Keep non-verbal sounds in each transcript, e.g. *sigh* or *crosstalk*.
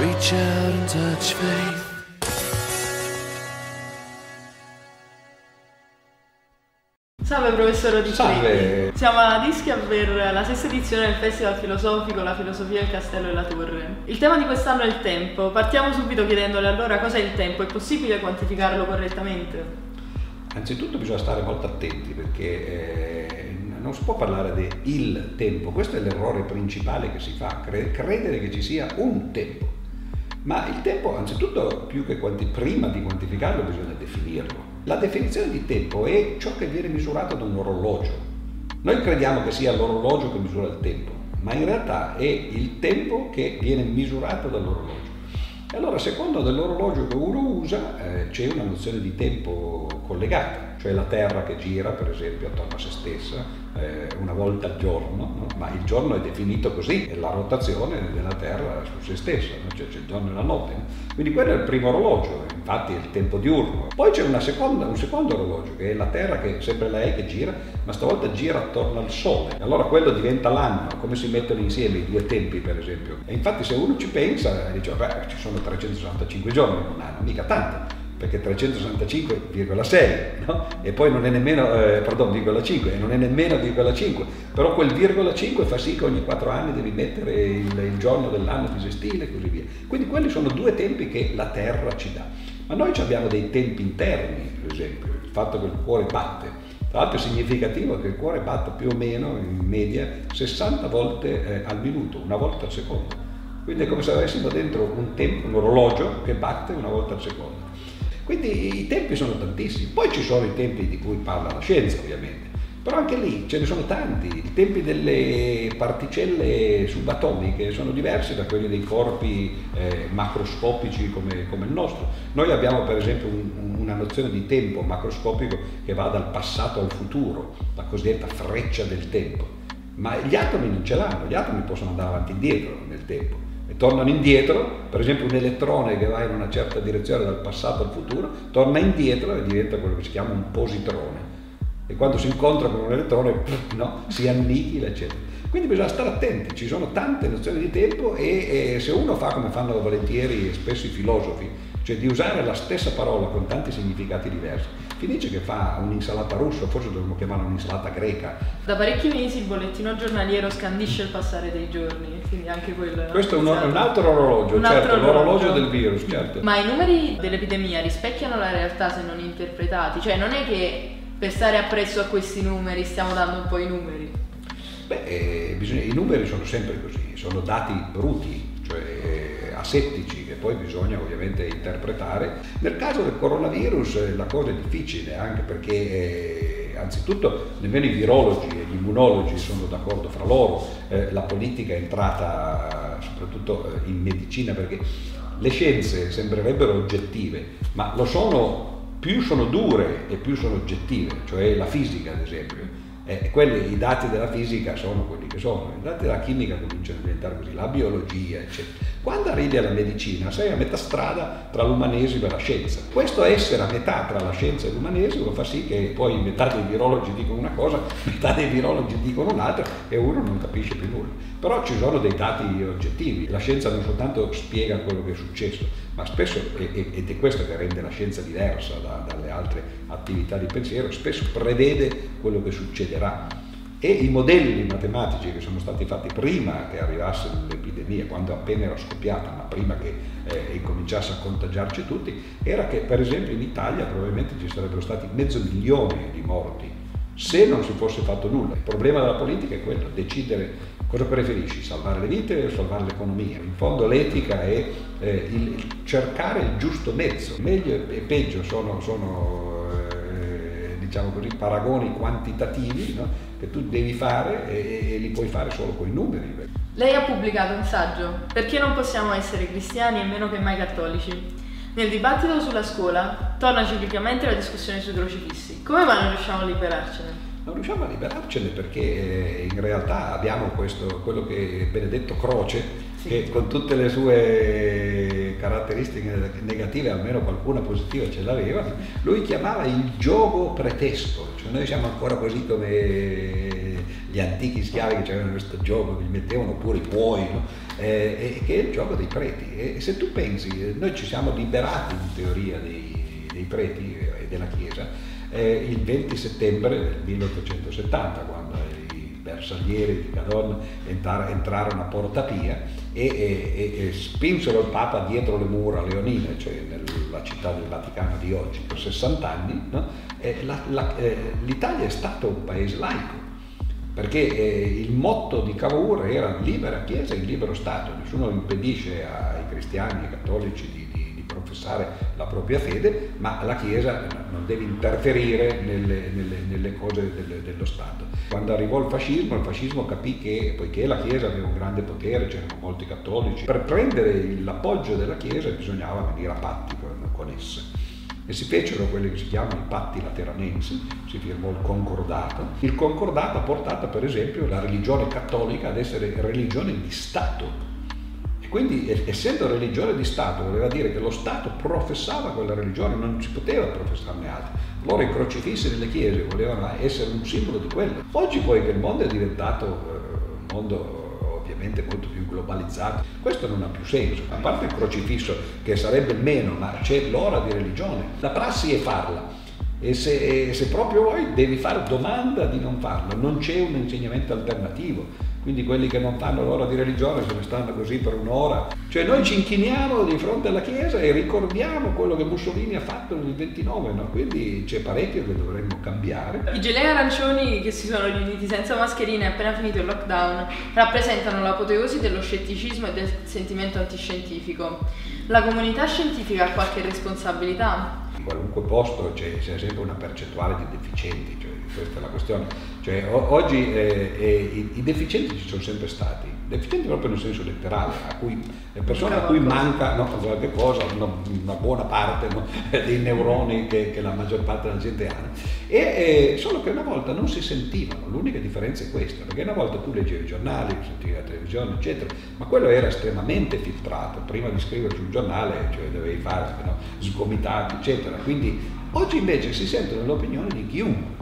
Reach out and touch faith. Salve professor Ricchetti, Salve. siamo a Ischia per la sesta edizione del Festival Filosofico La filosofia del castello e la torre. Il tema di quest'anno è il tempo. Partiamo subito chiedendole allora cos'è il tempo, è possibile quantificarlo correttamente? Anzitutto bisogna stare molto attenti perché eh, non si può parlare del tempo, questo è l'errore principale che si fa, cre- credere che ci sia un tempo. Ma il tempo, anzitutto, più che quanti- prima di quantificarlo, bisogna definirlo. La definizione di tempo è ciò che viene misurato da un orologio. Noi crediamo che sia l'orologio che misura il tempo, ma in realtà è il tempo che viene misurato dall'orologio. E allora, a seconda dell'orologio che uno usa, eh, c'è una nozione di tempo collegata, cioè la Terra che gira, per esempio, attorno a se stessa eh, una volta al giorno, no? ma il giorno è definito così, è la rotazione della Terra su se stessa, no? cioè c'è il giorno e la notte. no? Quindi quello è il primo orologio, infatti è il tempo diurno. Poi c'è seconda- un secondo orologio, che è la Terra, che sempre lei che gira, ma stavolta gira attorno al Sole. Allora quello diventa l'anno, come si mettono insieme i due tempi, per esempio. E infatti se uno ci pensa, dice, beh, ci sono 365 giorni in un anno, mica tanto perché 365,6 no? e poi non è nemmeno, eh, pardon, virgola 5 e non è nemmeno virgola 5 però quel virgola 5 fa sì che ogni 4 anni devi mettere il, il giorno dell'anno bisestile e così via. Quindi quelli sono due tempi che la Terra ci dà. Ma noi abbiamo dei tempi interni per esempio il fatto che il cuore batte. Tra l'altro è significativo che il cuore batta più o meno in media 60 volte eh, al minuto una volta al secondo. Quindi è come se avessimo dentro un tempo, un orologio che batte una volta al secondo quindi i tempi sono tantissimi, poi ci sono i tempi di cui parla la scienza ovviamente, però anche lì ce ne sono tanti, i tempi delle particelle subatomiche sono diversi da quelli dei corpi eh, macroscopici come, come il nostro. Noi abbiamo per esempio un- una nozione di tempo macroscopico che va dal passato al futuro, la cosiddetta freccia del tempo, ma gli atomi non ce l'hanno, gli atomi possono andare avanti e indietro nel tempo e tornano indietro, per esempio un elettrone che va in una certa direzione dal passato al futuro, torna indietro e diventa quello che si chiama un positrone. E quando si incontra con un elettrone no, si annichila, eccetera. Quindi bisogna stare attenti, ci sono tante nozioni di tempo e, e se uno fa come fanno volentieri spesso i filosofi, cioè di usare la stessa parola con tanti significati diversi, finisce che fa un'insalata russa, forse dovremmo chiamarla un'insalata greca, Da parecchi mesi il bollettino giornaliero scandisce il passare dei giorni, quindi anche quello questo è un, un altro orologio, Un certo, altro l'orologio orologio. del virus, certo. Ma i numeri dell'epidemia rispecchiano la realtà se non interpretati? Cioè non è che per stare appresso a questi numeri stiamo dando un po' i numeri? Beh, eh, bisogna- i numeri sono sempre così, sono dati bruti, cioè eh, asettici poi bisogna ovviamente interpretare. Nel caso del coronavirus eh, la cosa è difficile anche perché eh, anzitutto nemmeno i virologi e gli immunologi sono d'accordo fra loro, Eh, la politica è entrata soprattutto eh, in medicina perché le scienze sembrerebbero oggettive, ma lo sono più sono dure e più sono oggettive, cioè la fisica ad esempio. Eh, quelli, I dati della fisica sono quelli che sono, i dati della chimica cominciano a diventare così, la biologia, eccetera. Quando arrivi alla medicina sei a metà strada tra l'umanesimo e la scienza. Questo essere a metà tra la scienza e l'umanesimo fa sì che poi metà dei virologi dicono una cosa, *laughs* metà dei virologi dicono un'altra e uno non capisce più nulla. Però ci sono dei dati oggettivi, la scienza non soltanto spiega quello che è successo, ma spesso, ed è questo che rende la scienza diversa da- dalle altre attività di pensiero, spesso prevede quello che succederà. E i modelli matematici che sono stati fatti prima che arrivasse l'epidemia, quando appena era scoppiata, ma prima che eh, incominciasse a contagiarci tutti, era che per esempio in Italia probabilmente ci sarebbero stati mezzo milione di morti se non si fosse fatto nulla. Il problema della politica è quello, decidere cosa preferisci, salvare le vite o salvare l'economia. In fondo l'etica è eh, il, cercare il giusto mezzo. Meglio e peggio sono, sono eh, diciamo così, paragoni quantitativi no? che tu devi fare e, e li puoi fare solo con i numeri. Lei ha pubblicato un saggio Perché non possiamo essere cristiani e meno che mai cattolici? Nel dibattito sulla scuola torna ciclicamente la discussione sui crocifissi. Come mai non riusciamo a liberarcene? Non riusciamo a liberarcene perché eh, in realtà abbiamo questo, quello che Benedetto Croce, Sì. che con tutte le sue caratteristiche negative, almeno qualcuna positiva ce l'aveva, lui chiamava il gioco pretesto, cioè noi siamo ancora così come gli antichi schiavi che avevano questo gioco, che gli mettevano pure i buoi, no? eh, che è il gioco dei preti. E se tu pensi, noi ci siamo liberati in teoria dei, dei preti e della Chiesa eh, il 20 settembre del 1870, quando i bersaglieri di Cadorna entrarono a Porta Pia e, e, e, spinsero il Papa dietro le mura leonine, cioè nella città del Vaticano di oggi, per 60 anni. No? La, la, eh, L'Italia è stato un paese laico perché eh, il motto di Cavour era libera Chiesa e libero Stato, nessuno impedisce ai cristiani, ai cattolici di, di, di professare la propria fede, ma la Chiesa non deve interferire nelle, nelle, nelle cose del, dello Stato. Quando arrivò il fascismo, il fascismo capì che, poiché la Chiesa aveva un grande potere, c'erano molti cattolici, per prendere l'appoggio della Chiesa bisognava venire a patti con, con essa e si fecero quelli che si chiamano i patti lateranensi, si firmò il concordato. Il concordato ha portato per esempio la religione cattolica ad essere religione di Stato. E quindi essendo religione di Stato voleva dire che lo Stato professava quella religione, non si poteva professarne altre. Loro i crocifissi nelle chiese volevano essere un simbolo di quello. Oggi poi che il mondo è diventato eh, un mondo ovviamente molto più globalizzato. Questo non ha più senso, a parte il crocifisso che sarebbe meno, ma c'è l'ora di religione. La prassi è farla. E se, se proprio vuoi devi fare domanda di non farlo, non c'è un insegnamento alternativo quindi quelli che non fanno l'ora di religione se ne stanno così per un'ora. Cioè noi ci inchiniamo di fronte alla Chiesa e ricordiamo quello che Mussolini ha fatto nel 29, no? quindi c'è parecchio che dovremmo cambiare. I gelei arancioni che si sono riuniti senza mascherine appena finito il lockdown rappresentano l'apoteosi dello scetticismo e del sentimento antiscientifico. La comunità scientifica ha qualche responsabilità? Qualunque posto c'è, c'è sempre una percentuale di deficienti, cioè questa è la questione. Cioè, o- oggi eh, eh, i, i, deficienti ci sono sempre stati, deficienti proprio nel senso letterale, a cui, persone a cui manca no, qualche cosa, una, una buona parte no, *laughs* dei neuroni che, che, la maggior parte della gente ha. E, eh, solo che una volta non si sentivano, l'unica differenza è questa, perché una volta tu leggevi i giornali, sentivi la televisione, eccetera, ma quello era estremamente filtrato, prima di scrivere sul giornale, cioè dovevi fare no, sgomitati, eccetera. Quindi oggi invece si sentono le opinioni di chiunque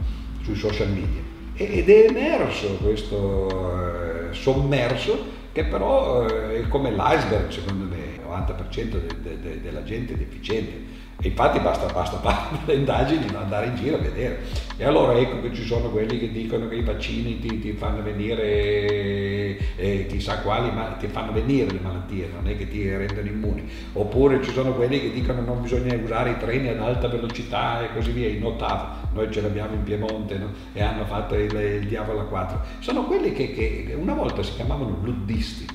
sui social media. Ed è emerso questo eh, sommerso che però eh, è come l'iceberg secondo me, il 90% de, de, de, della gente deficiente e infatti basta, basta fare *laughs* le indagini, andare in giro a vedere. E allora ecco che ci sono quelli che dicono che i vaccini ti, ti fanno venire eh, chissà quali, ma ti fanno venire le malattie, non è che ti rendono immuni. Oppure ci sono quelli che dicono non bisogna usare i treni ad alta velocità e così via, in ottava. Noi ce l'abbiamo in Piemonte no? e hanno fatto il, il diavolo a quattro. Sono quelli che, che una volta si chiamavano luddisti,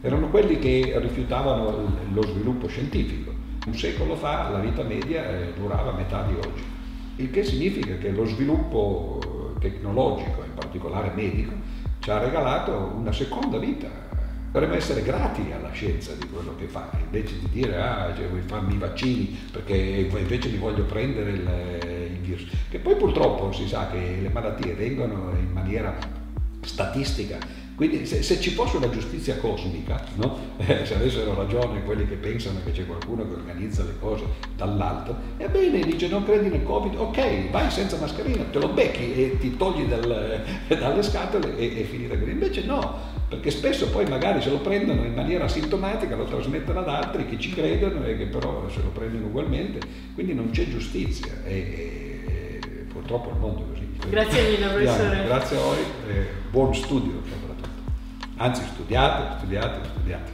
erano quelli che rifiutavano lo sviluppo scientifico un secolo fa la vita media eh, durava metà di oggi, il che significa che lo sviluppo eh, tecnologico, in particolare medico, ci ha regalato una seconda vita. Dovremmo essere grati alla scienza di quello che fa, invece di dire ah, cioè, vuoi farmi i vaccini perché invece mi voglio prendere il, il virus. Che poi purtroppo si sa che le malattie vengono in maniera statistica quindi se, se, ci fosse una giustizia cosmica, no? *laughs* eh, se avessero ragione quelli che pensano che c'è qualcuno che organizza le cose dall'alto, ebbene dice non credi nel Covid, ok, vai senza mascherina, te lo becchi e ti togli dal, *laughs* dalle scatole e, e finita così. Invece no, perché spesso poi magari se lo prendono in maniera asintomatica, lo trasmettono ad altri che ci credono e che però se lo prendono ugualmente, quindi non c'è giustizia e, e purtroppo il mondo è così. Grazie mille professore. Grazie a voi e buon studio. Anzi, studiate, studiate, studiate.